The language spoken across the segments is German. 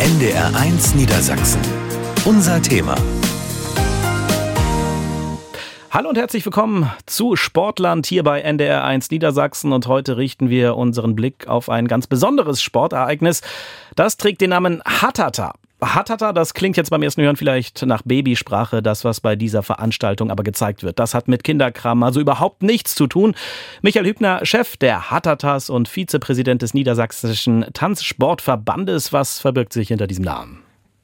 NDR1 Niedersachsen. Unser Thema. Hallo und herzlich willkommen zu Sportland hier bei NDR1 Niedersachsen und heute richten wir unseren Blick auf ein ganz besonderes Sportereignis. Das trägt den Namen Hatata. Hatata, das klingt jetzt beim ersten Hören vielleicht nach Babysprache, das, was bei dieser Veranstaltung aber gezeigt wird. Das hat mit Kinderkram also überhaupt nichts zu tun. Michael Hübner, Chef der Hatatas und Vizepräsident des Niedersächsischen Tanzsportverbandes. Was verbirgt sich hinter diesem Namen?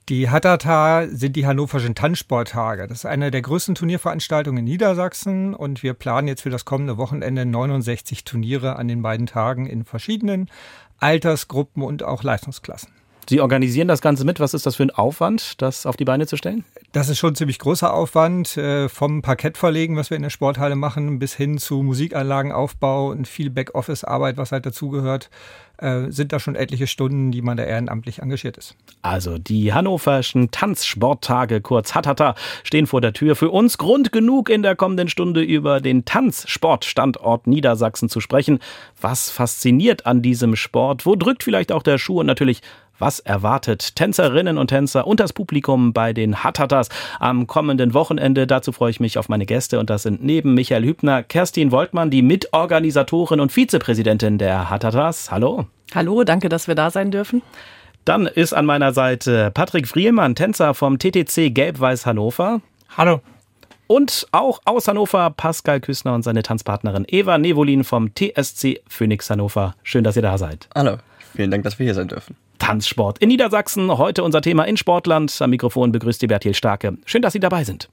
Die Hattata sind die Hannoverschen Tanzsporttage. Das ist eine der größten Turnierveranstaltungen in Niedersachsen und wir planen jetzt für das kommende Wochenende 69 Turniere an den beiden Tagen in verschiedenen Altersgruppen und auch Leistungsklassen. Sie organisieren das Ganze mit. Was ist das für ein Aufwand, das auf die Beine zu stellen? Das ist schon ein ziemlich großer Aufwand. Äh, vom Parkett verlegen, was wir in der Sporthalle machen, bis hin zu Musikanlagenaufbau und viel Backoffice-Arbeit, was halt dazugehört, äh, sind da schon etliche Stunden, die man da ehrenamtlich engagiert ist. Also die hannoverschen Tanzsporttage, kurz Hatata, stehen vor der Tür. Für uns Grund genug, in der kommenden Stunde über den Tanzsportstandort Niedersachsen zu sprechen. Was fasziniert an diesem Sport? Wo drückt vielleicht auch der Schuh? Und natürlich, was erwartet Tänzerinnen und Tänzer und das Publikum bei den Hatatas am kommenden Wochenende? Dazu freue ich mich auf meine Gäste und das sind neben Michael Hübner Kerstin Woltmann, die Mitorganisatorin und Vizepräsidentin der Hatatas. Hallo. Hallo, danke, dass wir da sein dürfen. Dann ist an meiner Seite Patrick Frielmann, Tänzer vom TTC Gelb-Weiß Hannover. Hallo. Und auch aus Hannover Pascal Küssner und seine Tanzpartnerin Eva Nevolin vom TSC Phoenix Hannover. Schön, dass ihr da seid. Hallo. Vielen Dank, dass wir hier sein dürfen. Tanzsport in Niedersachsen. Heute unser Thema in Sportland. Am Mikrofon begrüßt die Bertil Starke. Schön, dass Sie dabei sind.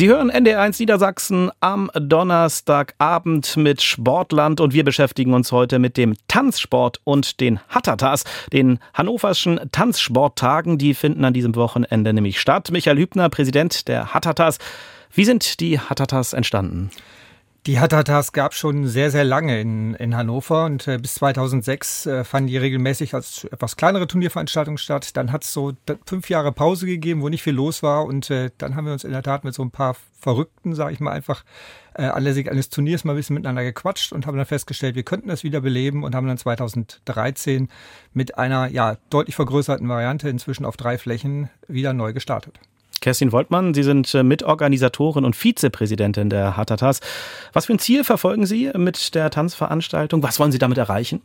Sie hören NDR1 Niedersachsen am Donnerstagabend mit Sportland und wir beschäftigen uns heute mit dem Tanzsport und den Hattatas, den hannoverschen Tanzsporttagen. Die finden an diesem Wochenende nämlich statt. Michael Hübner, Präsident der Hattatas. Wie sind die Hattatas entstanden? Die Hattatas gab schon sehr, sehr lange in, in Hannover und äh, bis 2006 äh, fanden die regelmäßig als etwas kleinere Turnierveranstaltungen statt. Dann hat es so fünf Jahre Pause gegeben, wo nicht viel los war und äh, dann haben wir uns in der Tat mit so ein paar Verrückten, sage ich mal, einfach äh, anlässlich eines Turniers mal ein bisschen miteinander gequatscht und haben dann festgestellt, wir könnten das wieder beleben und haben dann 2013 mit einer ja deutlich vergrößerten Variante inzwischen auf drei Flächen wieder neu gestartet. Kerstin Woltmann, Sie sind äh, Mitorganisatorin und Vizepräsidentin der Hatatas. Was für ein Ziel verfolgen Sie mit der Tanzveranstaltung? Was wollen Sie damit erreichen?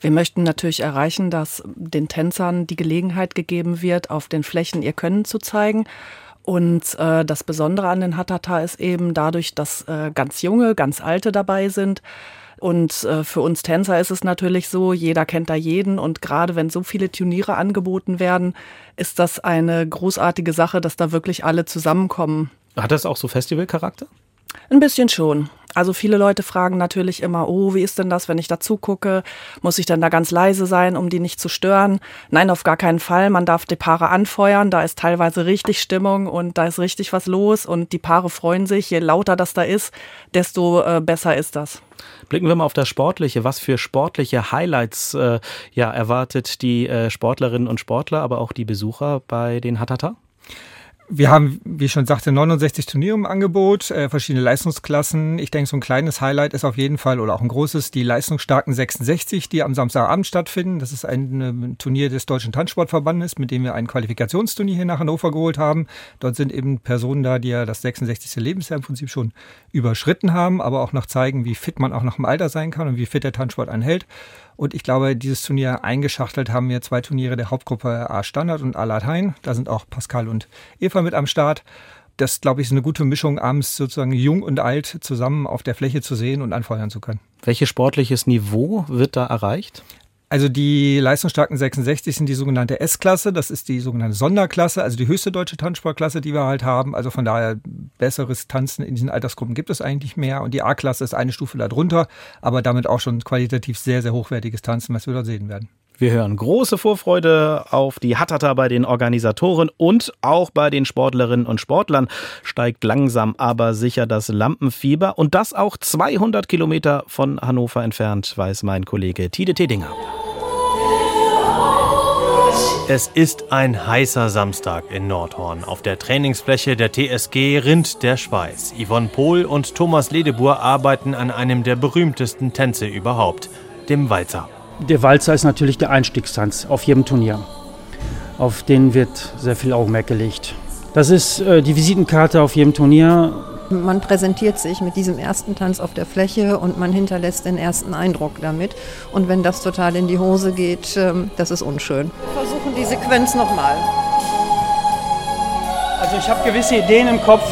Wir möchten natürlich erreichen, dass den Tänzern die Gelegenheit gegeben wird, auf den Flächen ihr Können zu zeigen. Und äh, das Besondere an den Hatata ist eben dadurch, dass äh, ganz junge, ganz alte dabei sind, und äh, für uns Tänzer ist es natürlich so, jeder kennt da jeden und gerade wenn so viele Turniere angeboten werden, ist das eine großartige Sache, dass da wirklich alle zusammenkommen. Hat das auch so Festivalcharakter? Ein bisschen schon. Also viele Leute fragen natürlich immer, oh, wie ist denn das, wenn ich da zugucke? Muss ich denn da ganz leise sein, um die nicht zu stören? Nein, auf gar keinen Fall. Man darf die Paare anfeuern. Da ist teilweise richtig Stimmung und da ist richtig was los und die Paare freuen sich. Je lauter das da ist, desto äh, besser ist das. Blicken wir mal auf das Sportliche. Was für sportliche Highlights äh, ja, erwartet die äh, Sportlerinnen und Sportler, aber auch die Besucher bei den Hatata? Wir haben, wie ich schon sagte, 69 Turniere im Angebot, äh, verschiedene Leistungsklassen. Ich denke, so ein kleines Highlight ist auf jeden Fall oder auch ein großes, die leistungsstarken 66, die am Samstagabend stattfinden. Das ist ein, ein äh, Turnier des Deutschen Tanzsportverbandes, mit dem wir ein Qualifikationsturnier hier nach Hannover geholt haben. Dort sind eben Personen da, die ja das 66. Lebensjahr im Prinzip schon überschritten haben, aber auch noch zeigen, wie fit man auch nach dem Alter sein kann und wie fit der Tanzsport einen hält. Und ich glaube, dieses Turnier eingeschachtelt haben wir zwei Turniere der Hauptgruppe A Standard und A Latein. Da sind auch Pascal und Eva mit am Start. Das, glaube ich, ist eine gute Mischung, abends sozusagen jung und alt zusammen auf der Fläche zu sehen und anfeuern zu können. Welches sportliches Niveau wird da erreicht? Also die leistungsstarken 66 sind die sogenannte S-Klasse, das ist die sogenannte Sonderklasse, also die höchste deutsche Tanzsportklasse, die wir halt haben. Also von daher besseres Tanzen in diesen Altersgruppen gibt es eigentlich mehr. Und die A-Klasse ist eine Stufe darunter, aber damit auch schon qualitativ sehr, sehr hochwertiges Tanzen, was wir dort sehen werden. Wir hören große Vorfreude auf die Hattata bei den Organisatoren und auch bei den Sportlerinnen und Sportlern steigt langsam aber sicher das Lampenfieber und das auch 200 Kilometer von Hannover entfernt, weiß mein Kollege Tide Tedinger. Es ist ein heißer Samstag in Nordhorn. Auf der Trainingsfläche der TSG rinnt der Schweiß. Yvonne Pohl und Thomas Ledebur arbeiten an einem der berühmtesten Tänze überhaupt, dem Walzer. Der Walzer ist natürlich der Einstiegstanz auf jedem Turnier. Auf den wird sehr viel Augenmerk gelegt. Das ist äh, die Visitenkarte auf jedem Turnier. Man präsentiert sich mit diesem ersten Tanz auf der Fläche und man hinterlässt den ersten Eindruck damit. Und wenn das total in die Hose geht, ähm, das ist unschön. Wir versuchen die Sequenz nochmal. Also ich habe gewisse Ideen im Kopf.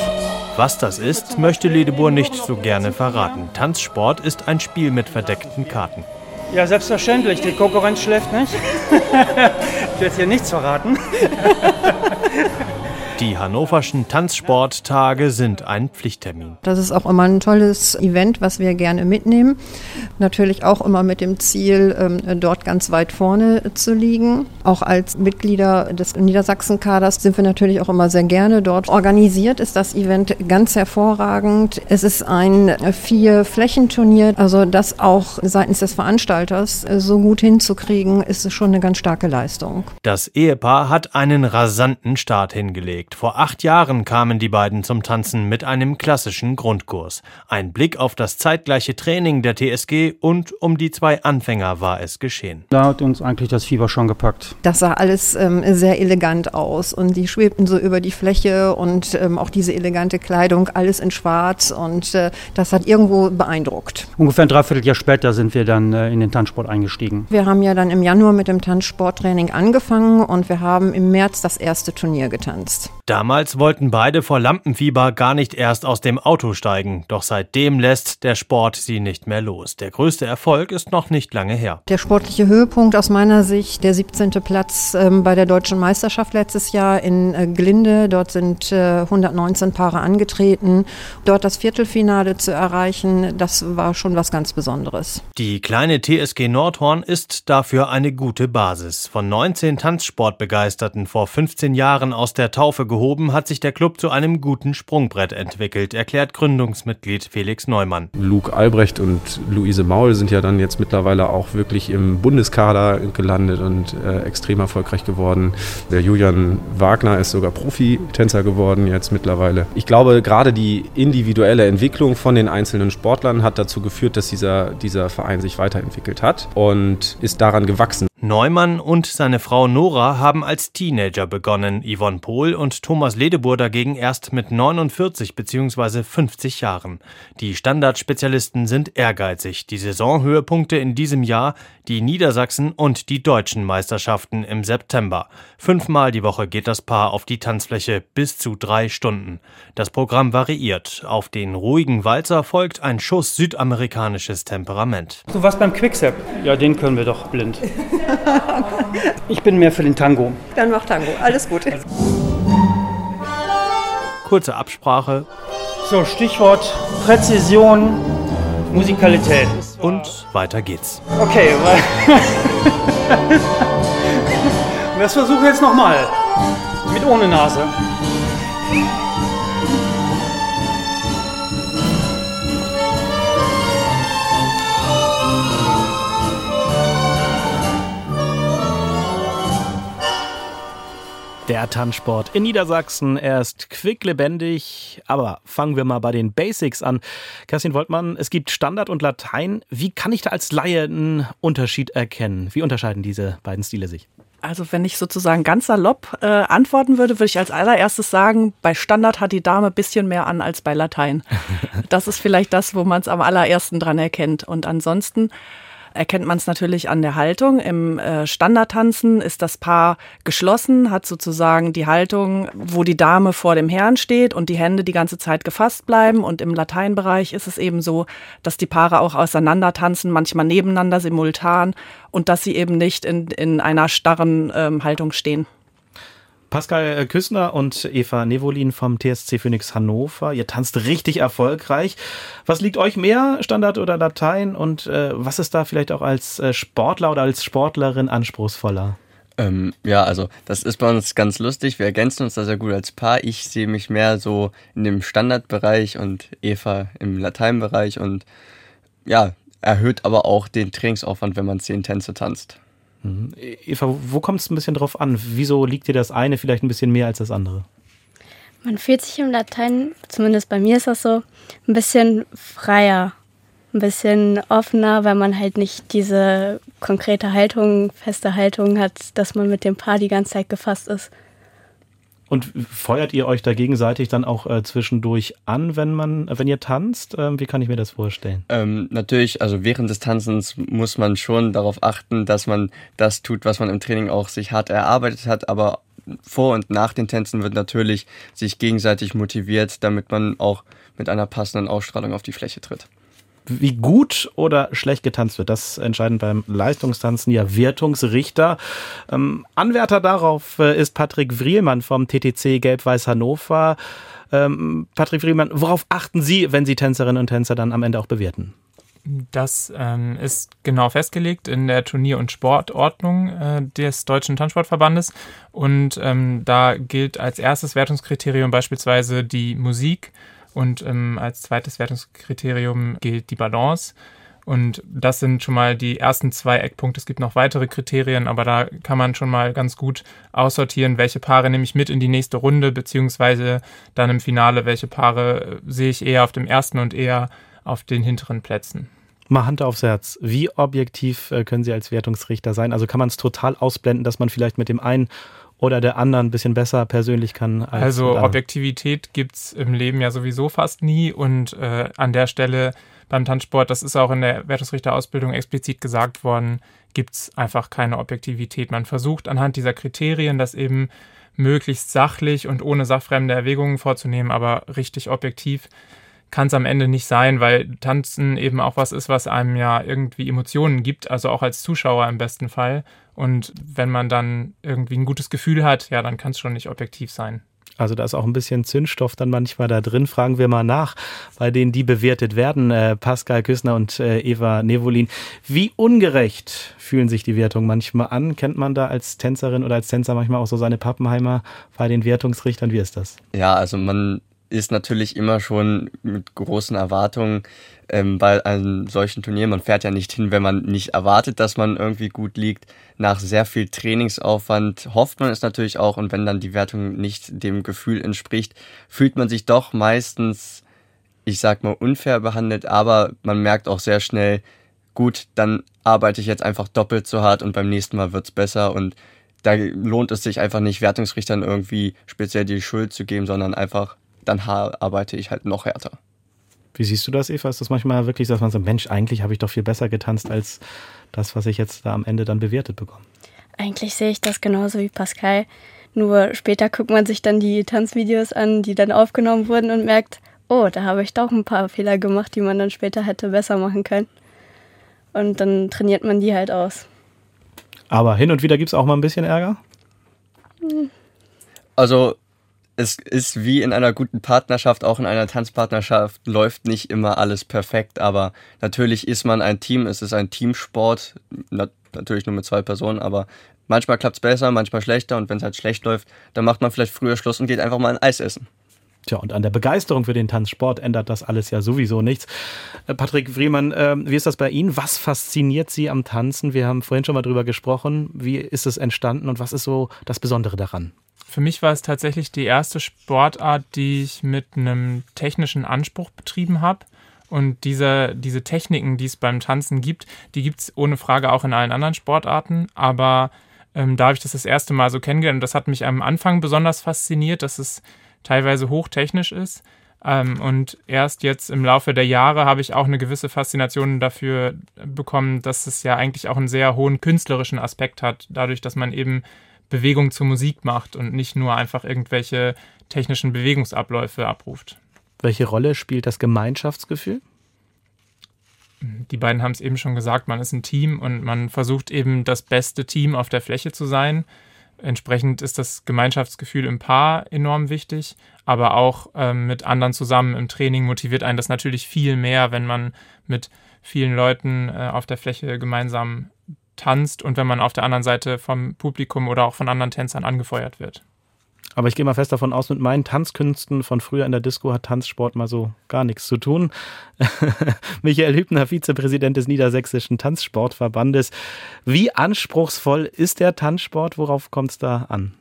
Was das ist, möchte Ledebur nicht so gerne verraten. Tanzsport ist ein Spiel mit verdeckten Karten. Ja, selbstverständlich. Die Konkurrenz schläft nicht. ich werde hier nichts verraten. Die hannoverschen Tanzsporttage sind ein Pflichttermin. Das ist auch immer ein tolles Event, was wir gerne mitnehmen. Natürlich auch immer mit dem Ziel, ähm, dort ganz weit vorne zu liegen. Auch als Mitglieder des Niedersachsen-Kaders sind wir natürlich auch immer sehr gerne dort. Organisiert ist das Event ganz hervorragend. Es ist ein Vier-Flächenturnier, also das auch seitens des Veranstalters so gut hinzukriegen, ist schon eine ganz starke Leistung. Das Ehepaar hat einen rasanten Start hingelegt. Vor acht Jahren kamen die beiden zum Tanzen mit einem klassischen Grundkurs. Ein Blick auf das zeitgleiche Training der TSG und um die zwei Anfänger war es geschehen. Da hat uns eigentlich das Fieber schon gepackt. Das sah alles ähm, sehr elegant aus und die schwebten so über die Fläche und ähm, auch diese elegante Kleidung, alles in Schwarz und äh, das hat irgendwo beeindruckt. Ungefähr ein Dreivierteljahr später sind wir dann äh, in den Tanzsport eingestiegen. Wir haben ja dann im Januar mit dem Tanzsporttraining angefangen und wir haben im März das erste Turnier getanzt. Damals wollten beide vor Lampenfieber gar nicht erst aus dem Auto steigen, doch seitdem lässt der Sport sie nicht mehr los. Der größte Erfolg ist noch nicht lange her. Der sportliche Höhepunkt aus meiner Sicht, der 17. Platz ähm, bei der deutschen Meisterschaft letztes Jahr in äh, Glinde. Dort sind äh, 119 Paare angetreten. Dort das Viertelfinale zu erreichen, das war schon was ganz Besonderes. Die kleine TSG Nordhorn ist dafür eine gute Basis. Von 19 Tanzsportbegeisterten vor 15 Jahren aus der Taufe gehoben, hat sich der Club zu einem guten Sprungbrett entwickelt, erklärt Gründungsmitglied Felix Neumann. Luke Albrecht und Luise Maul sind ja dann jetzt mittlerweile auch wirklich im Bundeskader gelandet und äh, extrem erfolgreich geworden. Der Julian Wagner ist sogar Profitänzer geworden jetzt mittlerweile. Ich glaube, gerade die individuelle Entwicklung von den einzelnen Sportlern hat dazu geführt, dass dieser, dieser Verein sich weiterentwickelt hat und ist daran gewachsen. Neumann und seine Frau Nora haben als Teenager begonnen, Yvonne Pohl und Thomas Ledebur dagegen erst mit 49 bzw. 50 Jahren. Die Standardspezialisten sind ehrgeizig. Die Saisonhöhepunkte in diesem Jahr die Niedersachsen und die deutschen Meisterschaften im September. Fünfmal die Woche geht das Paar auf die Tanzfläche bis zu drei Stunden. Das Programm variiert. Auf den ruhigen Walzer folgt ein Schuss südamerikanisches Temperament. Du warst beim Quickstep. Ja, den können wir doch blind. Ich bin mehr für den Tango. Dann mach Tango. Alles gut. Kurze Absprache. So, Stichwort Präzision, Musikalität. Und weiter geht's. Okay, das versuche jetzt nochmal. Mit ohne Nase. Der Tanzsport in Niedersachsen. Er ist quicklebendig, aber fangen wir mal bei den Basics an. Kerstin Woltmann, es gibt Standard und Latein. Wie kann ich da als Laie einen Unterschied erkennen? Wie unterscheiden diese beiden Stile sich? Also wenn ich sozusagen ganz salopp äh, antworten würde, würde ich als allererstes sagen, bei Standard hat die Dame ein bisschen mehr an als bei Latein. Das ist vielleicht das, wo man es am allerersten dran erkennt. Und ansonsten erkennt man es natürlich an der Haltung. Im äh, Standardtanzen ist das Paar geschlossen, hat sozusagen die Haltung, wo die Dame vor dem Herrn steht und die Hände die ganze Zeit gefasst bleiben. Und im Lateinbereich ist es eben so, dass die Paare auch auseinander tanzen, manchmal nebeneinander simultan und dass sie eben nicht in, in einer starren ähm, Haltung stehen. Pascal Küssner und Eva Nevolin vom TSC Phoenix Hannover. Ihr tanzt richtig erfolgreich. Was liegt euch mehr, Standard oder Latein? Und äh, was ist da vielleicht auch als äh, Sportler oder als Sportlerin anspruchsvoller? Ähm, ja, also das ist bei uns ganz lustig. Wir ergänzen uns da sehr gut als Paar. Ich sehe mich mehr so in dem Standardbereich und Eva im Lateinbereich und ja, erhöht aber auch den Trainingsaufwand, wenn man zehn Tänze tanzt. Mhm. Eva, wo kommt es ein bisschen drauf an? Wieso liegt dir das eine vielleicht ein bisschen mehr als das andere? Man fühlt sich im Latein, zumindest bei mir ist das so, ein bisschen freier, ein bisschen offener, weil man halt nicht diese konkrete Haltung, feste Haltung hat, dass man mit dem Paar die ganze Zeit gefasst ist. Und feuert ihr euch da gegenseitig dann auch äh, zwischendurch an, wenn man, wenn ihr tanzt? Ähm, wie kann ich mir das vorstellen? Ähm, natürlich, also während des Tanzens muss man schon darauf achten, dass man das tut, was man im Training auch sich hart erarbeitet hat, aber vor und nach den Tänzen wird natürlich sich gegenseitig motiviert, damit man auch mit einer passenden Ausstrahlung auf die Fläche tritt wie gut oder schlecht getanzt wird. Das entscheiden beim Leistungstanzen ja Wertungsrichter. Ähm, Anwärter darauf äh, ist Patrick Wrielmann vom TTC Gelb-Weiß Hannover. Ähm, Patrick Wrielmann, worauf achten Sie, wenn Sie Tänzerinnen und Tänzer dann am Ende auch bewerten? Das ähm, ist genau festgelegt in der Turnier- und Sportordnung äh, des Deutschen Tanzsportverbandes. Und ähm, da gilt als erstes Wertungskriterium beispielsweise die Musik und ähm, als zweites Wertungskriterium gilt die Balance. Und das sind schon mal die ersten zwei Eckpunkte. Es gibt noch weitere Kriterien, aber da kann man schon mal ganz gut aussortieren, welche Paare nehme ich mit in die nächste Runde, beziehungsweise dann im Finale, welche Paare äh, sehe ich eher auf dem ersten und eher auf den hinteren Plätzen. Mal Hand aufs Herz. Wie objektiv äh, können Sie als Wertungsrichter sein? Also kann man es total ausblenden, dass man vielleicht mit dem einen oder der andere ein bisschen besser persönlich kann. Als also Objektivität gibt es im Leben ja sowieso fast nie und äh, an der Stelle beim Tanzsport, das ist auch in der Wertungsrichterausbildung explizit gesagt worden, gibt es einfach keine Objektivität. Man versucht anhand dieser Kriterien das eben möglichst sachlich und ohne sachfremde Erwägungen vorzunehmen, aber richtig objektiv kann es am Ende nicht sein, weil Tanzen eben auch was ist, was einem ja irgendwie Emotionen gibt, also auch als Zuschauer im besten Fall. Und wenn man dann irgendwie ein gutes Gefühl hat, ja, dann kann es schon nicht objektiv sein. Also da ist auch ein bisschen Zündstoff dann manchmal da drin. Fragen wir mal nach, bei denen die bewertet werden. Äh, Pascal Küssner und äh, Eva Nevolin. Wie ungerecht fühlen sich die Wertungen manchmal an? Kennt man da als Tänzerin oder als Tänzer manchmal auch so seine Pappenheimer bei den Wertungsrichtern? Wie ist das? Ja, also man ist natürlich immer schon mit großen Erwartungen ähm, bei einem solchen Turnier. Man fährt ja nicht hin, wenn man nicht erwartet, dass man irgendwie gut liegt. Nach sehr viel Trainingsaufwand hofft man es natürlich auch und wenn dann die Wertung nicht dem Gefühl entspricht, fühlt man sich doch meistens, ich sag mal, unfair behandelt, aber man merkt auch sehr schnell, gut, dann arbeite ich jetzt einfach doppelt so hart und beim nächsten Mal wird's besser und da lohnt es sich einfach nicht, Wertungsrichtern irgendwie speziell die Schuld zu geben, sondern einfach dann arbeite ich halt noch härter. Wie siehst du das, Eva? Ist das manchmal wirklich, dass man so, Mensch, eigentlich habe ich doch viel besser getanzt als das, was ich jetzt da am Ende dann bewertet bekomme? Eigentlich sehe ich das genauso wie Pascal. Nur später guckt man sich dann die Tanzvideos an, die dann aufgenommen wurden und merkt, oh, da habe ich doch ein paar Fehler gemacht, die man dann später hätte besser machen können. Und dann trainiert man die halt aus. Aber hin und wieder gibt es auch mal ein bisschen Ärger? Also es ist wie in einer guten Partnerschaft, auch in einer Tanzpartnerschaft läuft nicht immer alles perfekt, aber natürlich ist man ein Team, es ist ein Teamsport, natürlich nur mit zwei Personen, aber manchmal klappt es besser, manchmal schlechter und wenn es halt schlecht läuft, dann macht man vielleicht früher Schluss und geht einfach mal ein Eis essen. Tja, und an der Begeisterung für den Tanzsport ändert das alles ja sowieso nichts. Äh, Patrick Friemann, äh, wie ist das bei Ihnen? Was fasziniert Sie am Tanzen? Wir haben vorhin schon mal drüber gesprochen. Wie ist es entstanden und was ist so das Besondere daran? Für mich war es tatsächlich die erste Sportart, die ich mit einem technischen Anspruch betrieben habe. Und diese, diese Techniken, die es beim Tanzen gibt, die gibt es ohne Frage auch in allen anderen Sportarten. Aber ähm, da habe ich das das erste Mal so kennengelernt. Und das hat mich am Anfang besonders fasziniert, dass es teilweise hochtechnisch ist. Ähm, und erst jetzt im Laufe der Jahre habe ich auch eine gewisse Faszination dafür bekommen, dass es ja eigentlich auch einen sehr hohen künstlerischen Aspekt hat, dadurch, dass man eben Bewegung zur Musik macht und nicht nur einfach irgendwelche technischen Bewegungsabläufe abruft. Welche Rolle spielt das Gemeinschaftsgefühl? Die beiden haben es eben schon gesagt, man ist ein Team und man versucht eben das beste Team auf der Fläche zu sein. Entsprechend ist das Gemeinschaftsgefühl im Paar enorm wichtig, aber auch ähm, mit anderen zusammen im Training motiviert einen das natürlich viel mehr, wenn man mit vielen Leuten äh, auf der Fläche gemeinsam tanzt und wenn man auf der anderen Seite vom Publikum oder auch von anderen Tänzern angefeuert wird. Aber ich gehe mal fest davon aus, mit meinen Tanzkünsten von früher in der Disco hat Tanzsport mal so gar nichts zu tun. Michael Hübner, Vizepräsident des Niedersächsischen Tanzsportverbandes. Wie anspruchsvoll ist der Tanzsport? Worauf kommt es da an?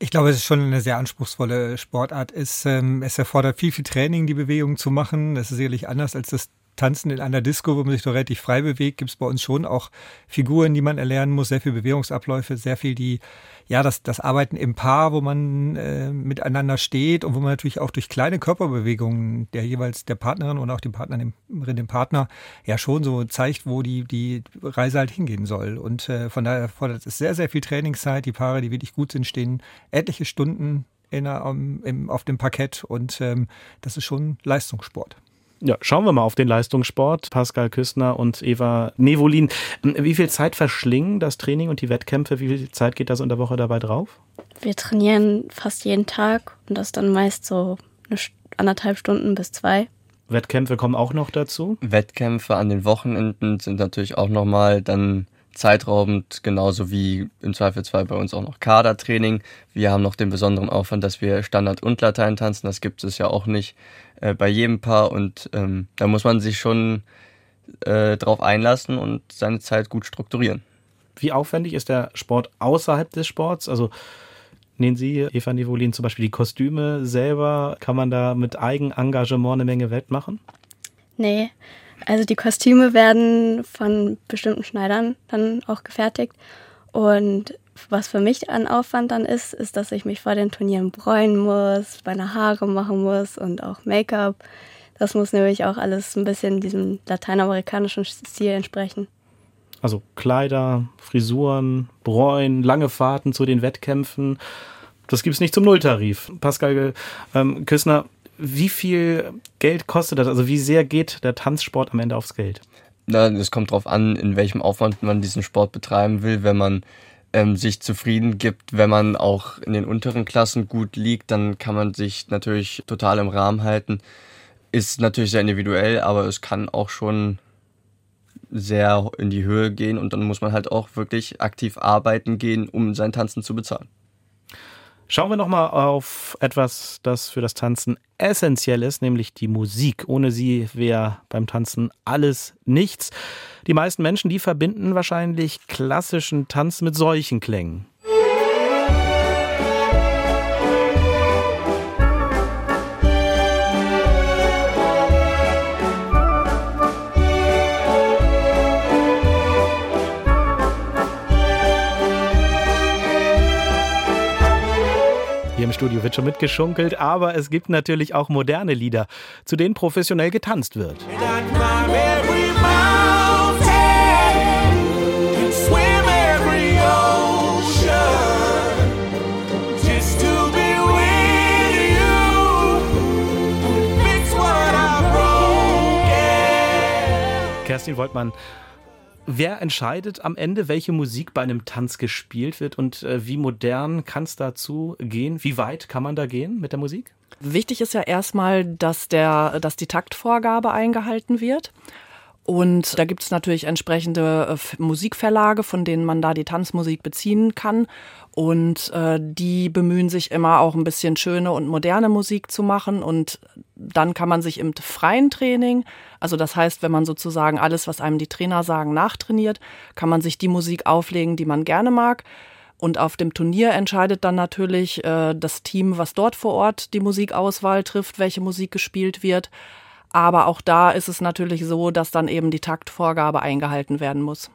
Ich glaube, es ist schon eine sehr anspruchsvolle Sportart. Es, ähm, es erfordert viel, viel Training, die Bewegung zu machen. Das ist sicherlich anders als das Tanzen in einer Disco, wo man sich doch relativ frei bewegt, gibt es bei uns schon auch Figuren, die man erlernen muss, sehr viel Bewegungsabläufe, sehr viel die, ja, das, das Arbeiten im Paar, wo man äh, miteinander steht und wo man natürlich auch durch kleine Körperbewegungen der jeweils der Partnerin und auch dem Partner, dem, dem Partner, ja schon so zeigt, wo die, die Reise halt hingehen soll. Und äh, von daher fordert es sehr, sehr viel Trainingszeit. Die Paare, die wirklich gut sind, stehen etliche Stunden in, um, im, auf dem Parkett und ähm, das ist schon Leistungssport. Ja, schauen wir mal auf den Leistungssport. Pascal Küstner und Eva Nevolin. Wie viel Zeit verschlingen das Training und die Wettkämpfe? Wie viel Zeit geht das in der Woche dabei drauf? Wir trainieren fast jeden Tag und das dann meist so eine anderthalb Stunden bis zwei. Wettkämpfe kommen auch noch dazu? Wettkämpfe an den Wochenenden sind natürlich auch nochmal dann zeitraubend, genauso wie im Zweifelsfall bei uns auch noch Kadertraining. Wir haben noch den besonderen Aufwand, dass wir Standard und Latein tanzen. Das gibt es ja auch nicht äh, bei jedem Paar und ähm, da muss man sich schon äh, drauf einlassen und seine Zeit gut strukturieren. Wie aufwendig ist der Sport außerhalb des Sports? Also nehmen Sie, Eva Nivolin, zum Beispiel die Kostüme selber. Kann man da mit Eigenengagement eine Menge wettmachen? Nee, also die Kostüme werden von bestimmten Schneidern dann auch gefertigt. Und was für mich an Aufwand dann ist, ist, dass ich mich vor den Turnieren bräunen muss, meine Haare machen muss und auch Make-up. Das muss nämlich auch alles ein bisschen diesem lateinamerikanischen Stil entsprechen. Also Kleider, Frisuren, Bräuen, lange Fahrten zu den Wettkämpfen. Das gibt es nicht zum Nulltarif. Pascal ähm, Küssner, wie viel Geld kostet das? Also wie sehr geht der Tanzsport am Ende aufs Geld? Na, es kommt darauf an, in welchem Aufwand man diesen Sport betreiben will. Wenn man ähm, sich zufrieden gibt, wenn man auch in den unteren Klassen gut liegt, dann kann man sich natürlich total im Rahmen halten. Ist natürlich sehr individuell, aber es kann auch schon sehr in die Höhe gehen und dann muss man halt auch wirklich aktiv arbeiten gehen, um sein Tanzen zu bezahlen. Schauen wir nochmal auf etwas, das für das Tanzen essentiell ist, nämlich die Musik. Ohne sie wäre beim Tanzen alles nichts. Die meisten Menschen, die verbinden wahrscheinlich klassischen Tanz mit solchen Klängen. Studio wird schon mitgeschunkelt, aber es gibt natürlich auch moderne Lieder, zu denen professionell getanzt wird. Kerstin Woltmann, Wer entscheidet am Ende, welche Musik bei einem Tanz gespielt wird und äh, wie modern kann es dazu gehen? Wie weit kann man da gehen mit der Musik? Wichtig ist ja erstmal, dass, der, dass die Taktvorgabe eingehalten wird. Und da gibt es natürlich entsprechende äh, Musikverlage, von denen man da die Tanzmusik beziehen kann. Und äh, die bemühen sich immer auch ein bisschen schöne und moderne Musik zu machen. Und dann kann man sich im freien Training, also das heißt, wenn man sozusagen alles, was einem die Trainer sagen, nachtrainiert, kann man sich die Musik auflegen, die man gerne mag. Und auf dem Turnier entscheidet dann natürlich äh, das Team, was dort vor Ort die Musikauswahl trifft, welche Musik gespielt wird. Aber auch da ist es natürlich so, dass dann eben die Taktvorgabe eingehalten werden muss.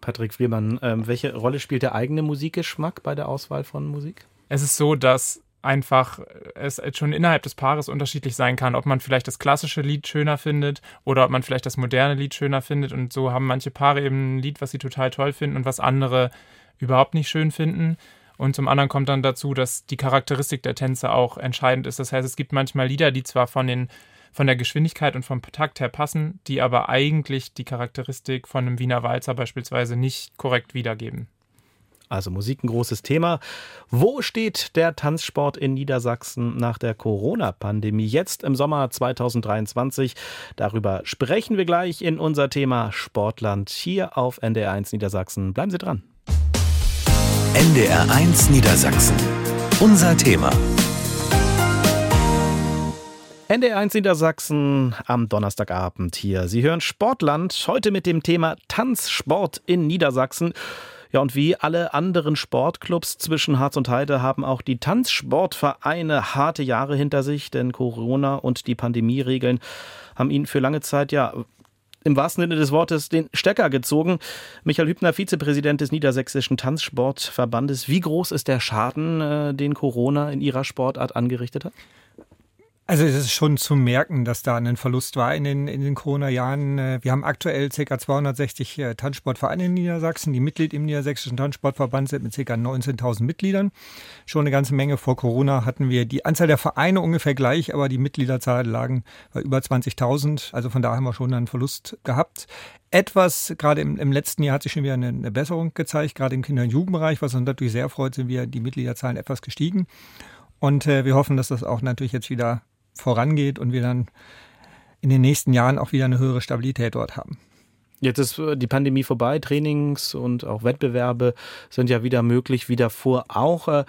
Patrick Friemann, äh, welche Rolle spielt der eigene Musikgeschmack bei der Auswahl von Musik? Es ist so, dass einfach es schon innerhalb des Paares unterschiedlich sein kann, ob man vielleicht das klassische Lied schöner findet oder ob man vielleicht das moderne Lied schöner findet. Und so haben manche Paare eben ein Lied, was sie total toll finden und was andere überhaupt nicht schön finden. Und zum anderen kommt dann dazu, dass die Charakteristik der Tänze auch entscheidend ist. Das heißt, es gibt manchmal Lieder, die zwar von den von der Geschwindigkeit und vom Takt her passen, die aber eigentlich die Charakteristik von einem Wiener Walzer beispielsweise nicht korrekt wiedergeben. Also Musik ein großes Thema. Wo steht der Tanzsport in Niedersachsen nach der Corona-Pandemie jetzt im Sommer 2023? Darüber sprechen wir gleich in unser Thema Sportland hier auf NDR1 Niedersachsen. Bleiben Sie dran. NDR1 Niedersachsen. Unser Thema. NDR1 Niedersachsen am Donnerstagabend hier. Sie hören Sportland heute mit dem Thema Tanzsport in Niedersachsen. Ja, und wie alle anderen Sportclubs zwischen Harz und Heide haben auch die Tanzsportvereine harte Jahre hinter sich, denn Corona und die Pandemieregeln haben ihnen für lange Zeit ja im wahrsten Sinne des Wortes den Stecker gezogen. Michael Hübner, Vizepräsident des Niedersächsischen Tanzsportverbandes. Wie groß ist der Schaden, äh, den Corona in Ihrer Sportart angerichtet hat? Also es ist schon zu merken, dass da ein Verlust war in den, in den Corona-Jahren. Äh, wir haben aktuell ca. 260 äh, Tanzsportvereine in Niedersachsen, die Mitglied im Niedersächsischen Tanzsportverband sind mit ca. 19.000 Mitgliedern. Schon eine ganze Menge. Vor Corona hatten wir die Anzahl der Vereine ungefähr gleich, aber die Mitgliederzahl lagen bei über 20.000. Also von daher haben wir schon einen Verlust gehabt. Etwas, gerade im, im letzten Jahr hat sich schon wieder eine, eine Besserung gezeigt, gerade im Kinder- und Jugendbereich, was uns natürlich sehr freut, sind wir die Mitgliederzahlen etwas gestiegen. Und äh, wir hoffen, dass das auch natürlich jetzt wieder vorangeht und wir dann in den nächsten Jahren auch wieder eine höhere Stabilität dort haben. Jetzt ist äh, die Pandemie vorbei, Trainings und auch Wettbewerbe sind ja wieder möglich, wie davor auch. Äh,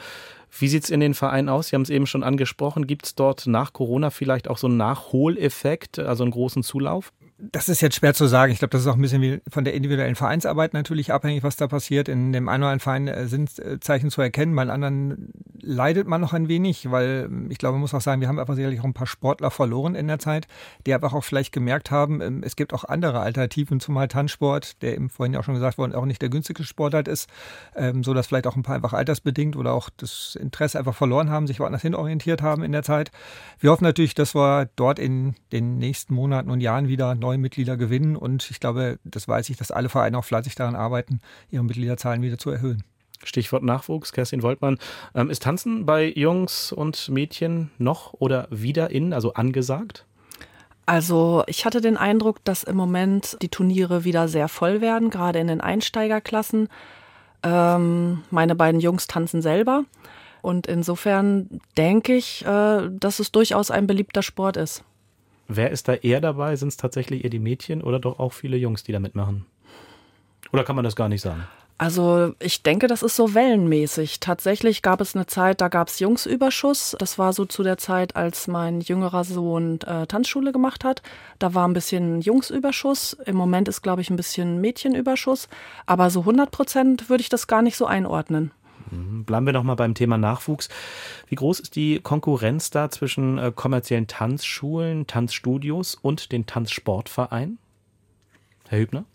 wie sieht es in den Vereinen aus? Sie haben es eben schon angesprochen. Gibt es dort nach Corona vielleicht auch so einen Nachholeffekt, also einen großen Zulauf? Das ist jetzt schwer zu sagen. Ich glaube, das ist auch ein bisschen wie von der individuellen Vereinsarbeit natürlich abhängig, was da passiert. In dem einen oder anderen Verein äh, sind äh, Zeichen zu erkennen, bei anderen leidet man noch ein wenig, weil ähm, ich glaube, man muss auch sagen, wir haben einfach sicherlich auch ein paar Sportler verloren in der Zeit, die einfach auch vielleicht gemerkt haben, ähm, es gibt auch andere Alternativen zum Tanzsport, der eben vorhin auch schon gesagt worden, auch nicht der günstigste Sportart ist, ähm, so dass vielleicht auch ein paar einfach altersbedingt oder auch das Interesse einfach verloren haben, sich woanders hin orientiert haben in der Zeit. Wir hoffen natürlich, dass wir dort in den nächsten Monaten und Jahren wieder neue Mitglieder gewinnen. Und ich glaube, das weiß ich, dass alle Vereine auch fleißig daran arbeiten, ihre Mitgliederzahlen wieder zu erhöhen. Stichwort Nachwuchs, Kerstin Woltmann. Ähm, ist Tanzen bei Jungs und Mädchen noch oder wieder in, also angesagt? Also ich hatte den Eindruck, dass im Moment die Turniere wieder sehr voll werden, gerade in den Einsteigerklassen. Ähm, meine beiden Jungs tanzen selber. Und insofern denke ich, äh, dass es durchaus ein beliebter Sport ist. Wer ist da eher dabei? Sind es tatsächlich eher die Mädchen oder doch auch viele Jungs, die da mitmachen? Oder kann man das gar nicht sagen? Also ich denke, das ist so wellenmäßig. Tatsächlich gab es eine Zeit, da gab es Jungsüberschuss. Das war so zu der Zeit, als mein jüngerer Sohn äh, Tanzschule gemacht hat. Da war ein bisschen Jungsüberschuss. Im Moment ist, glaube ich, ein bisschen Mädchenüberschuss. Aber so 100 Prozent würde ich das gar nicht so einordnen. Mhm. Bleiben wir noch mal beim Thema Nachwuchs. Wie groß ist die Konkurrenz da zwischen äh, kommerziellen Tanzschulen, Tanzstudios und den Tanzsportvereinen? Herr Hübner?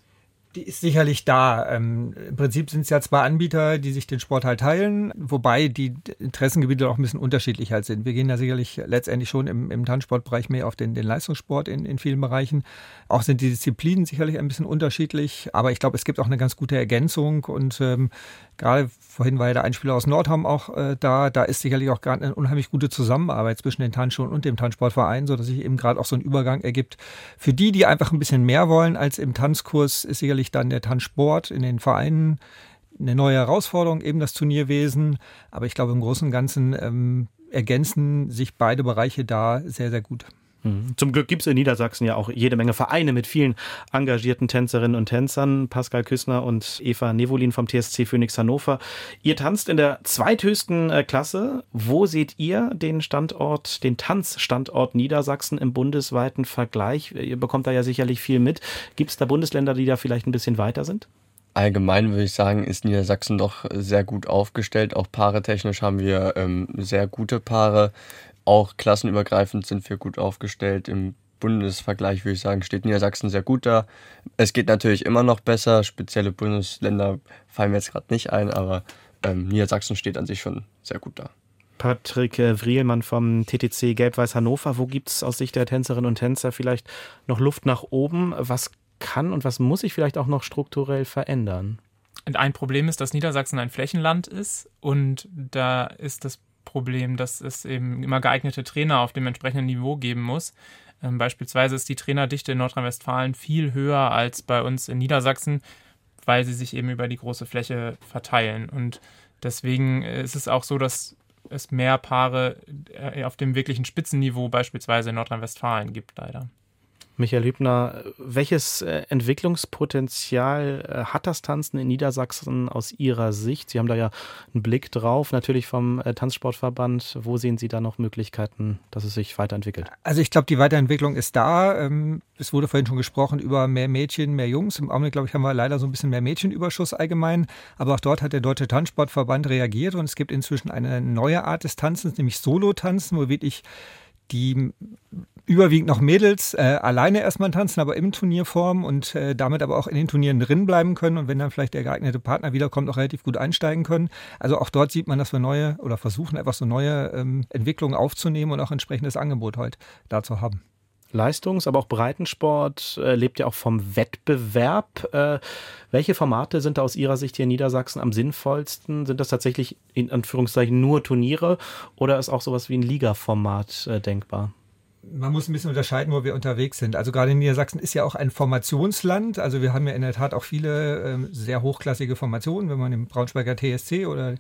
Die ist sicherlich da. Ähm, Im Prinzip sind es ja zwei Anbieter, die sich den Sport halt teilen, wobei die Interessengebiete auch ein bisschen unterschiedlich halt sind. Wir gehen ja sicherlich letztendlich schon im, im Tanzsportbereich mehr auf den, den Leistungssport in, in vielen Bereichen. Auch sind die Disziplinen sicherlich ein bisschen unterschiedlich, aber ich glaube, es gibt auch eine ganz gute Ergänzung und ähm, gerade vorhin war ja der Einspieler aus Nordham auch äh, da. Da ist sicherlich auch gerade eine unheimlich gute Zusammenarbeit zwischen den Tanzschulen und dem Tanzsportverein, so dass sich eben gerade auch so ein Übergang ergibt. Für die, die einfach ein bisschen mehr wollen als im Tanzkurs, ist sicherlich dann der Tanzsport in den Vereinen eine neue Herausforderung, eben das Turnierwesen. Aber ich glaube, im Großen und Ganzen ähm, ergänzen sich beide Bereiche da sehr, sehr gut. Mhm. Zum Glück gibt es in Niedersachsen ja auch jede Menge Vereine mit vielen engagierten Tänzerinnen und Tänzern. Pascal Küssner und Eva Nevolin vom TSC Phoenix Hannover. Ihr tanzt in der zweithöchsten äh, Klasse. Wo seht ihr den Standort, den Tanzstandort Niedersachsen im bundesweiten Vergleich? Ihr bekommt da ja sicherlich viel mit. Gibt es da Bundesländer, die da vielleicht ein bisschen weiter sind? Allgemein würde ich sagen, ist Niedersachsen doch sehr gut aufgestellt. Auch paaretechnisch haben wir ähm, sehr gute Paare. Auch klassenübergreifend sind wir gut aufgestellt. Im Bundesvergleich würde ich sagen, steht Niedersachsen sehr gut da. Es geht natürlich immer noch besser. Spezielle Bundesländer fallen mir jetzt gerade nicht ein, aber ähm, Niedersachsen steht an sich schon sehr gut da. Patrick Wrielmann vom TTC Gelb-Weiß Hannover. Wo gibt es aus Sicht der Tänzerinnen und Tänzer vielleicht noch Luft nach oben? Was kann und was muss sich vielleicht auch noch strukturell verändern? Und ein Problem ist, dass Niedersachsen ein Flächenland ist und da ist das Problem, dass es eben immer geeignete Trainer auf dem entsprechenden Niveau geben muss. Ähm, beispielsweise ist die Trainerdichte in Nordrhein-Westfalen viel höher als bei uns in Niedersachsen, weil sie sich eben über die große Fläche verteilen. Und deswegen ist es auch so, dass es mehr Paare äh, auf dem wirklichen Spitzenniveau beispielsweise in Nordrhein-Westfalen gibt, leider. Michael Hübner, welches äh, Entwicklungspotenzial äh, hat das Tanzen in Niedersachsen aus Ihrer Sicht? Sie haben da ja einen Blick drauf, natürlich vom äh, Tanzsportverband. Wo sehen Sie da noch Möglichkeiten, dass es sich weiterentwickelt? Also ich glaube, die Weiterentwicklung ist da. Ähm, es wurde vorhin schon gesprochen über mehr Mädchen, mehr Jungs. Im Augenblick, glaube ich, haben wir leider so ein bisschen mehr Mädchenüberschuss allgemein. Aber auch dort hat der Deutsche Tanzsportverband reagiert und es gibt inzwischen eine neue Art des Tanzens, nämlich Solo-Tanzen, wo wirklich die überwiegend noch Mädels äh, alleine erstmal tanzen, aber im Turnierform und äh, damit aber auch in den Turnieren drin bleiben können und wenn dann vielleicht der geeignete Partner wiederkommt, auch relativ gut einsteigen können. Also auch dort sieht man, dass wir neue oder versuchen einfach so neue ähm, Entwicklungen aufzunehmen und auch entsprechendes Angebot heute dazu haben. Leistungs-, aber auch Breitensport äh, lebt ja auch vom Wettbewerb. Äh, welche Formate sind da aus Ihrer Sicht hier in Niedersachsen am sinnvollsten? Sind das tatsächlich in Anführungszeichen nur Turniere oder ist auch sowas wie ein Ligaformat äh, denkbar? Man muss ein bisschen unterscheiden, wo wir unterwegs sind. Also gerade in Niedersachsen ist ja auch ein Formationsland. Also wir haben ja in der Tat auch viele ähm, sehr hochklassige Formationen, wenn man im Braunschweiger TSC oder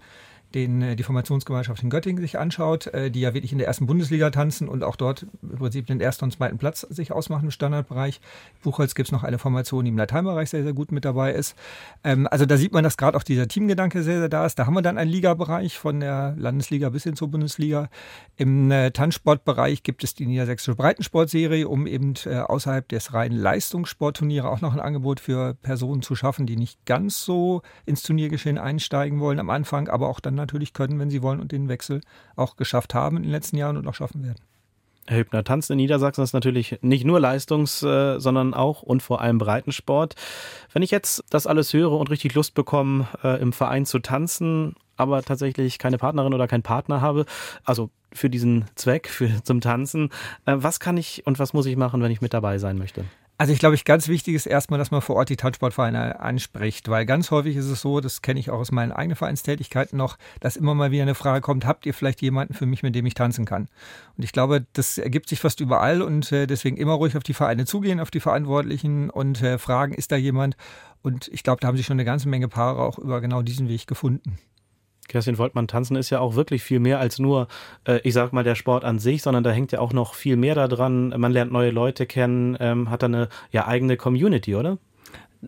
den, äh, die Formationsgemeinschaft in Göttingen sich anschaut, äh, die ja wirklich in der ersten Bundesliga tanzen und auch dort im Prinzip den ersten und zweiten Platz sich ausmachen im Standardbereich. Buchholz gibt es noch eine Formation, die im Lateinbereich sehr, sehr gut mit dabei ist. Ähm, also da sieht man, dass gerade auch dieser Teamgedanke sehr, sehr da ist. Da haben wir dann einen Ligabereich von der Landesliga bis hin zur Bundesliga. Im äh, Tanzsportbereich gibt es die Niedersächsische Breitensportserie, um eben außerhalb des reinen Leistungssportturniere auch noch ein Angebot für Personen zu schaffen, die nicht ganz so ins Turniergeschehen einsteigen wollen am Anfang, aber auch dann natürlich können, wenn sie wollen und den Wechsel auch geschafft haben in den letzten Jahren und auch schaffen werden. Herr Hübner, Tanzen in Niedersachsen ist natürlich nicht nur Leistungs-, äh, sondern auch und vor allem Breitensport. Wenn ich jetzt das alles höre und richtig Lust bekomme, äh, im Verein zu tanzen, aber tatsächlich keine Partnerin oder keinen Partner habe, also für diesen Zweck, für zum Tanzen, äh, was kann ich und was muss ich machen, wenn ich mit dabei sein möchte? Also ich glaube, ich ganz wichtig ist erstmal, dass man vor Ort die Tanzsportvereine anspricht, weil ganz häufig ist es so, das kenne ich auch aus meinen eigenen Vereinstätigkeiten noch, dass immer mal wieder eine Frage kommt, habt ihr vielleicht jemanden für mich, mit dem ich tanzen kann? Und ich glaube, das ergibt sich fast überall und äh, deswegen immer ruhig auf die Vereine zugehen, auf die Verantwortlichen und äh, fragen, ist da jemand? Und ich glaube, da haben sich schon eine ganze Menge Paare auch über genau diesen Weg gefunden. Kerstin Voltmann, Tanzen ist ja auch wirklich viel mehr als nur, äh, ich sag mal, der Sport an sich, sondern da hängt ja auch noch viel mehr daran. Man lernt neue Leute kennen, ähm, hat da eine ja, eigene Community, oder?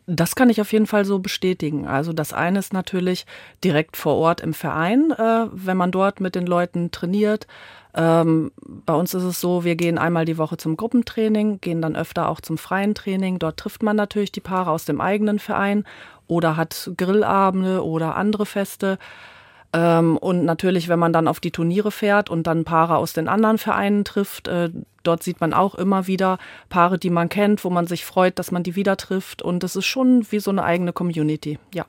Das kann ich auf jeden Fall so bestätigen. Also das eine ist natürlich direkt vor Ort im Verein, äh, wenn man dort mit den Leuten trainiert. Ähm, bei uns ist es so, wir gehen einmal die Woche zum Gruppentraining, gehen dann öfter auch zum freien Training. Dort trifft man natürlich die Paare aus dem eigenen Verein oder hat Grillabende oder andere Feste. Ähm, und natürlich, wenn man dann auf die Turniere fährt und dann Paare aus den anderen Vereinen trifft, äh, dort sieht man auch immer wieder Paare, die man kennt, wo man sich freut, dass man die wieder trifft. Und das ist schon wie so eine eigene Community, ja.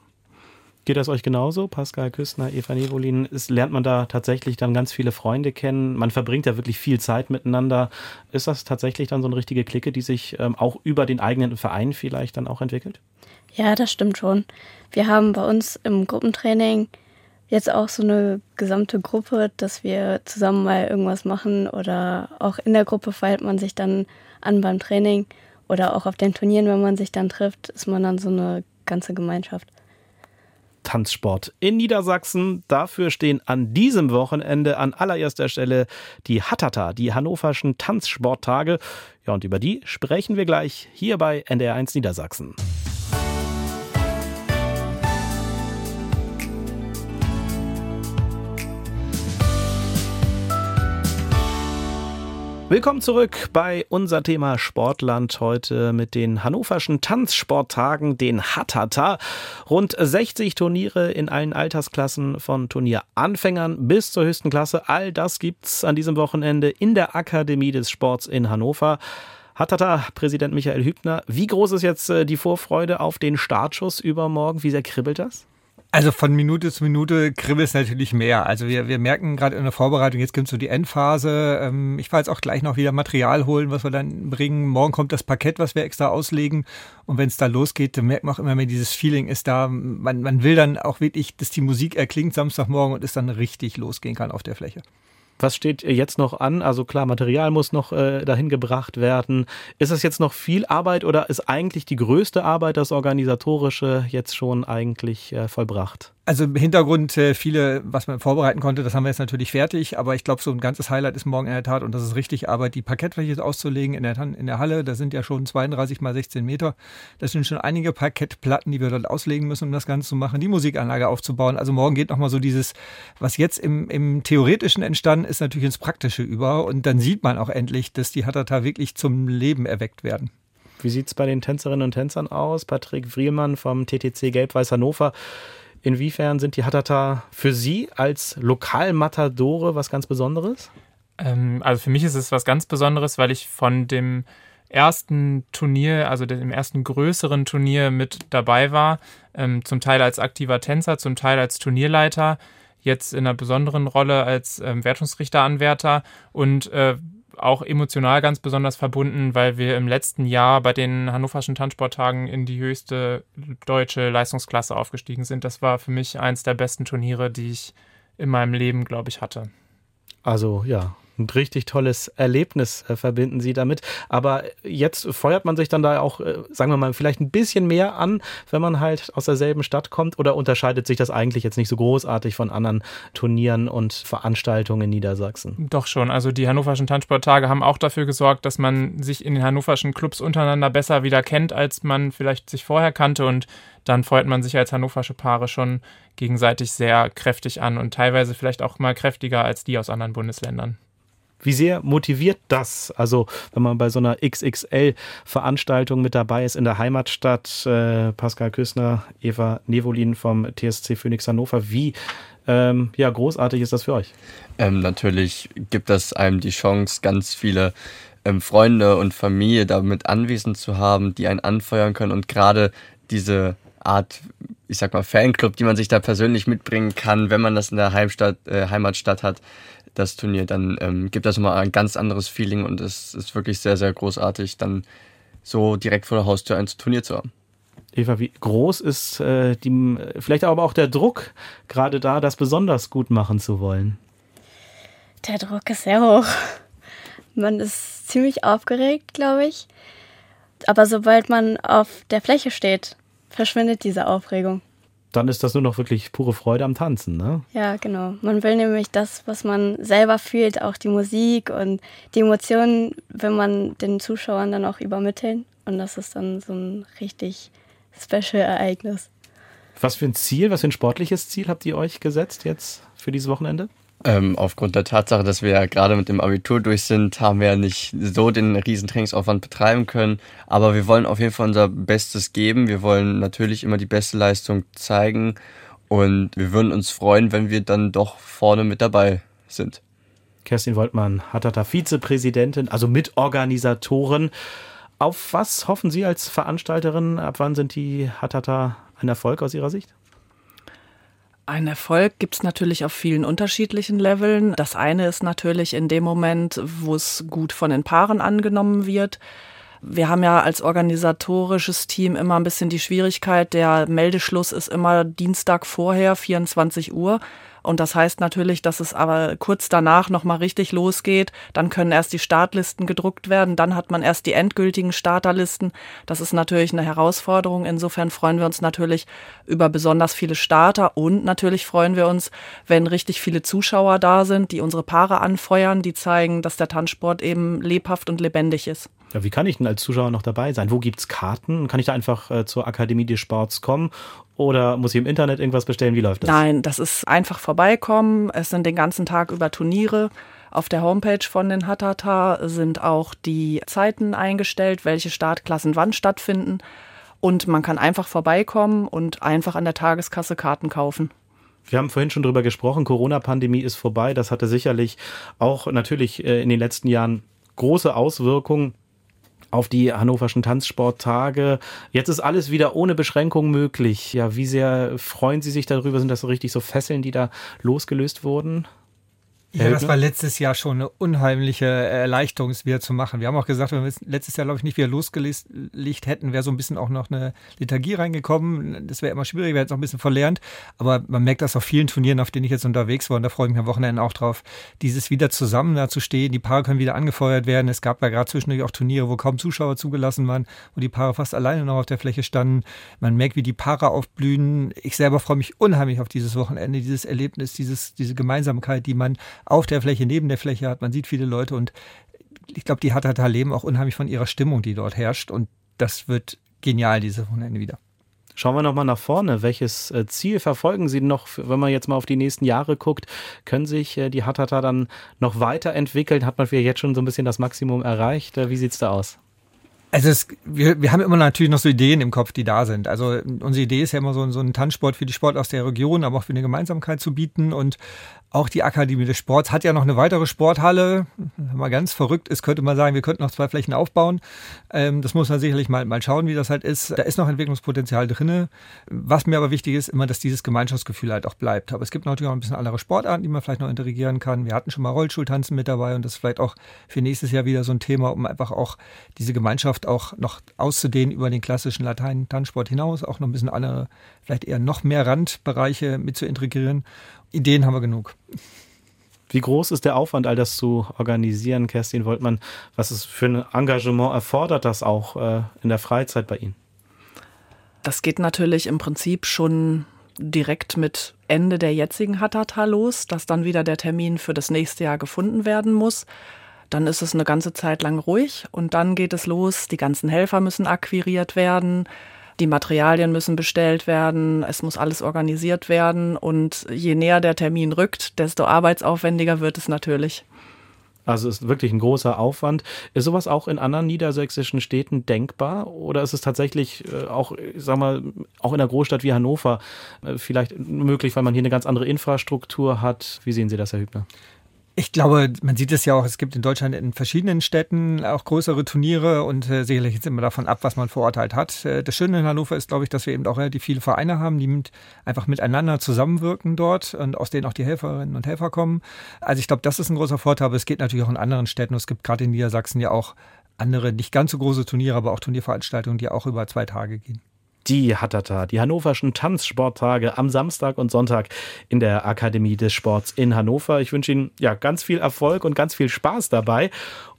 Geht das euch genauso, Pascal Küstner, Eva Nevolin? Ist, lernt man da tatsächlich dann ganz viele Freunde kennen? Man verbringt ja wirklich viel Zeit miteinander. Ist das tatsächlich dann so eine richtige Clique, die sich ähm, auch über den eigenen Verein vielleicht dann auch entwickelt? Ja, das stimmt schon. Wir haben bei uns im Gruppentraining jetzt auch so eine gesamte Gruppe, dass wir zusammen mal irgendwas machen oder auch in der Gruppe feilt man sich dann an beim Training oder auch auf den Turnieren, wenn man sich dann trifft, ist man dann so eine ganze Gemeinschaft. Tanzsport in Niedersachsen. Dafür stehen an diesem Wochenende an allererster Stelle die Hattata, die hannoverschen Tanzsporttage. Ja, und über die sprechen wir gleich hier bei NDR1 Niedersachsen. Willkommen zurück bei unser Thema Sportland heute mit den hannoverschen Tanzsporttagen, den Hattata. Rund 60 Turniere in allen Altersklassen von Turnieranfängern bis zur höchsten Klasse. All das gibt's an diesem Wochenende in der Akademie des Sports in Hannover. Hattata, Präsident Michael Hübner. Wie groß ist jetzt äh, die Vorfreude auf den Startschuss übermorgen? Wie sehr kribbelt das? Also von Minute zu Minute kribbelt es natürlich mehr. Also wir, wir merken gerade in der Vorbereitung, jetzt kommt so die Endphase. Ähm, ich fahre jetzt auch gleich noch wieder Material holen, was wir dann bringen. Morgen kommt das Parkett, was wir extra auslegen. Und wenn es da losgeht, dann merkt man auch immer mehr, dieses Feeling ist da. Man, man will dann auch wirklich, dass die Musik erklingt Samstagmorgen und es dann richtig losgehen kann auf der Fläche. Was steht jetzt noch an? Also klar, Material muss noch äh, dahin gebracht werden. Ist es jetzt noch viel Arbeit oder ist eigentlich die größte Arbeit, das Organisatorische, jetzt schon eigentlich äh, vollbracht? Also im Hintergrund äh, viele, was man vorbereiten konnte, das haben wir jetzt natürlich fertig, aber ich glaube, so ein ganzes Highlight ist morgen in der Tat und das ist richtig Arbeit, die Parkettfläche auszulegen in der, in der Halle. Da sind ja schon 32 mal 16 Meter. Das sind schon einige Parkettplatten, die wir dort auslegen müssen, um das Ganze zu machen, die Musikanlage aufzubauen. Also morgen geht nochmal so dieses, was jetzt im, im Theoretischen entstanden ist, natürlich ins Praktische über und dann sieht man auch endlich, dass die Hatata wirklich zum Leben erweckt werden. Wie sieht es bei den Tänzerinnen und Tänzern aus? Patrick Wrielmann vom TTC Gelb-Weiß Hannover Inwiefern sind die Hatata für Sie als Lokalmatadore was ganz Besonderes? Ähm, also für mich ist es was ganz Besonderes, weil ich von dem ersten Turnier, also dem ersten größeren Turnier mit dabei war, ähm, zum Teil als aktiver Tänzer, zum Teil als Turnierleiter, jetzt in einer besonderen Rolle als ähm, Wertungsrichteranwärter und äh, auch emotional ganz besonders verbunden, weil wir im letzten Jahr bei den Hannoverschen Tanzsporttagen in die höchste deutsche Leistungsklasse aufgestiegen sind. Das war für mich eins der besten Turniere, die ich in meinem Leben, glaube ich, hatte. Also ja, ein richtig tolles Erlebnis äh, verbinden Sie damit. Aber jetzt feuert man sich dann da auch, äh, sagen wir mal, vielleicht ein bisschen mehr an, wenn man halt aus derselben Stadt kommt? Oder unterscheidet sich das eigentlich jetzt nicht so großartig von anderen Turnieren und Veranstaltungen in Niedersachsen? Doch schon. Also die Hannoverschen Tanzsporttage haben auch dafür gesorgt, dass man sich in den hannoverschen Clubs untereinander besser wieder kennt, als man vielleicht sich vorher kannte. Und dann feuert man sich als hannoversche Paare schon gegenseitig sehr kräftig an und teilweise vielleicht auch mal kräftiger als die aus anderen Bundesländern. Wie sehr motiviert das? Also, wenn man bei so einer XXL-Veranstaltung mit dabei ist in der Heimatstadt, äh, Pascal Küssner, Eva Nevolin vom TSC Phoenix Hannover, wie ähm, ja, großartig ist das für euch? Ähm, natürlich gibt das einem die Chance, ganz viele ähm, Freunde und Familie damit anwesend zu haben, die einen anfeuern können und gerade diese Art, ich sag mal, Fanclub, die man sich da persönlich mitbringen kann, wenn man das in der Heimstadt, äh, Heimatstadt hat, das Turnier, dann ähm, gibt das nochmal ein ganz anderes Feeling und es ist wirklich sehr, sehr großartig, dann so direkt vor der Haustür ein Turnier zu haben. Eva, wie groß ist äh, die, vielleicht aber auch der Druck, gerade da das besonders gut machen zu wollen? Der Druck ist sehr hoch. Man ist ziemlich aufgeregt, glaube ich. Aber sobald man auf der Fläche steht, verschwindet diese Aufregung dann ist das nur noch wirklich pure Freude am Tanzen, ne? Ja, genau. Man will nämlich das, was man selber fühlt, auch die Musik und die Emotionen, wenn man den Zuschauern dann auch übermitteln. Und das ist dann so ein richtig special Ereignis. Was für ein Ziel, was für ein sportliches Ziel habt ihr euch gesetzt jetzt für dieses Wochenende? Ähm, aufgrund der Tatsache, dass wir ja gerade mit dem Abitur durch sind, haben wir ja nicht so den riesen Trainingsaufwand betreiben können. Aber wir wollen auf jeden Fall unser Bestes geben. Wir wollen natürlich immer die beste Leistung zeigen. Und wir würden uns freuen, wenn wir dann doch vorne mit dabei sind. Kerstin Woltmann, Hatata Vizepräsidentin, also Mitorganisatoren. Auf was hoffen Sie als Veranstalterin? Ab wann sind die Hatata ein Erfolg aus Ihrer Sicht? Ein Erfolg gibt es natürlich auf vielen unterschiedlichen Leveln. Das eine ist natürlich in dem Moment, wo es gut von den Paaren angenommen wird. Wir haben ja als organisatorisches Team immer ein bisschen die Schwierigkeit, der Meldeschluss ist immer Dienstag vorher, 24 Uhr. Und das heißt natürlich, dass es aber kurz danach nochmal richtig losgeht. Dann können erst die Startlisten gedruckt werden, dann hat man erst die endgültigen Starterlisten. Das ist natürlich eine Herausforderung. Insofern freuen wir uns natürlich über besonders viele Starter und natürlich freuen wir uns, wenn richtig viele Zuschauer da sind, die unsere Paare anfeuern, die zeigen, dass der Tanzsport eben lebhaft und lebendig ist. Ja, wie kann ich denn als Zuschauer noch dabei sein? Wo gibt es Karten? Kann ich da einfach äh, zur Akademie des Sports kommen oder muss ich im Internet irgendwas bestellen? Wie läuft das? Nein, das ist einfach vorbeikommen. Es sind den ganzen Tag über Turniere. Auf der Homepage von den Hatata sind auch die Zeiten eingestellt, welche Startklassen wann stattfinden. Und man kann einfach vorbeikommen und einfach an der Tageskasse Karten kaufen. Wir haben vorhin schon drüber gesprochen, Corona-Pandemie ist vorbei. Das hatte sicherlich auch natürlich äh, in den letzten Jahren große Auswirkungen auf die hannoverschen Tanzsporttage. Jetzt ist alles wieder ohne Beschränkung möglich. Ja, wie sehr freuen Sie sich darüber? Sind das so richtig so Fesseln, die da losgelöst wurden? Ja, das war letztes Jahr schon eine unheimliche Erleichterung, es wieder zu machen. Wir haben auch gesagt, wenn wir es letztes Jahr, glaube ich, nicht wieder losgelegt hätten, wäre so ein bisschen auch noch eine Liturgie reingekommen. Das wäre immer schwierig, wir hätten es auch ein bisschen verlernt. Aber man merkt das auf vielen Turnieren, auf denen ich jetzt unterwegs war, und da freue ich mich am Wochenende auch drauf, dieses wieder zusammen da zu stehen. Die Paare können wieder angefeuert werden. Es gab ja gerade zwischendurch auch Turniere, wo kaum Zuschauer zugelassen waren, wo die Paare fast alleine noch auf der Fläche standen. Man merkt, wie die Paare aufblühen. Ich selber freue mich unheimlich auf dieses Wochenende, dieses Erlebnis, dieses, diese Gemeinsamkeit, die man auf der Fläche, neben der Fläche hat. Man sieht viele Leute und ich glaube, die Hattata leben auch unheimlich von ihrer Stimmung, die dort herrscht. Und das wird genial, dieses Wochenende wieder. Schauen wir nochmal nach vorne. Welches äh, Ziel verfolgen Sie noch, wenn man jetzt mal auf die nächsten Jahre guckt? Können sich äh, die Hattata dann noch weiterentwickeln? Hat man vielleicht jetzt schon so ein bisschen das Maximum erreicht? Äh, wie sieht es da aus? Also es, wir, wir haben immer natürlich noch so Ideen im Kopf, die da sind. Also unsere Idee ist ja immer so, so einen Tanzsport für die Sport aus der Region, aber auch für eine Gemeinsamkeit zu bieten. Und auch die Akademie des Sports hat ja noch eine weitere Sporthalle. Man ganz verrückt ist, könnte man sagen, wir könnten noch zwei Flächen aufbauen. Ähm, das muss man sicherlich mal, mal schauen, wie das halt ist. Da ist noch Entwicklungspotenzial drinne. Was mir aber wichtig ist, immer, dass dieses Gemeinschaftsgefühl halt auch bleibt. Aber es gibt natürlich auch ein bisschen andere Sportarten, die man vielleicht noch integrieren kann. Wir hatten schon mal Rollschultanzen mit dabei und das ist vielleicht auch für nächstes Jahr wieder so ein Thema, um einfach auch diese Gemeinschaft auch noch auszudehnen über den klassischen Latein-Tanzsport hinaus, auch noch ein bisschen andere, vielleicht eher noch mehr Randbereiche mit zu integrieren. Ideen haben wir genug. Wie groß ist der Aufwand, all das zu organisieren, Kerstin Woltmann? Was ist für ein Engagement erfordert das auch äh, in der Freizeit bei Ihnen? Das geht natürlich im Prinzip schon direkt mit Ende der jetzigen Hattata los, dass dann wieder der Termin für das nächste Jahr gefunden werden muss. Dann ist es eine ganze Zeit lang ruhig und dann geht es los. Die ganzen Helfer müssen akquiriert werden. Die Materialien müssen bestellt werden, es muss alles organisiert werden und je näher der Termin rückt, desto arbeitsaufwendiger wird es natürlich. Also es ist wirklich ein großer Aufwand. Ist sowas auch in anderen niedersächsischen Städten denkbar? Oder ist es tatsächlich äh, auch, sag mal, auch in einer Großstadt wie Hannover äh, vielleicht möglich, weil man hier eine ganz andere Infrastruktur hat? Wie sehen Sie das, Herr Hübner? Ich glaube, man sieht es ja auch, es gibt in Deutschland in verschiedenen Städten auch größere Turniere und äh, sicherlich jetzt immer davon ab, was man vor Ort halt hat. Äh, das Schöne in Hannover ist, glaube ich, dass wir eben auch relativ viele Vereine haben, die mit, einfach miteinander zusammenwirken dort und aus denen auch die Helferinnen und Helfer kommen. Also ich glaube, das ist ein großer Vorteil, aber es geht natürlich auch in anderen Städten. Es gibt gerade in Niedersachsen ja auch andere, nicht ganz so große Turniere, aber auch Turnierveranstaltungen, die auch über zwei Tage gehen die Hattata, die hannoverschen Tanzsporttage am Samstag und Sonntag in der Akademie des Sports in Hannover. Ich wünsche Ihnen ja ganz viel Erfolg und ganz viel Spaß dabei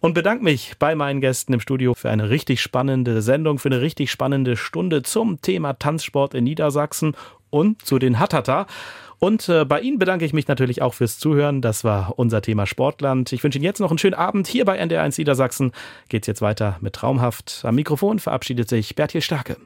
und bedanke mich bei meinen Gästen im Studio für eine richtig spannende Sendung, für eine richtig spannende Stunde zum Thema Tanzsport in Niedersachsen und zu den Hattata. Und äh, bei Ihnen bedanke ich mich natürlich auch fürs Zuhören. Das war unser Thema Sportland. Ich wünsche Ihnen jetzt noch einen schönen Abend. Hier bei NDR1 Niedersachsen geht's jetzt weiter mit Traumhaft. Am Mikrofon verabschiedet sich Bertil Starke.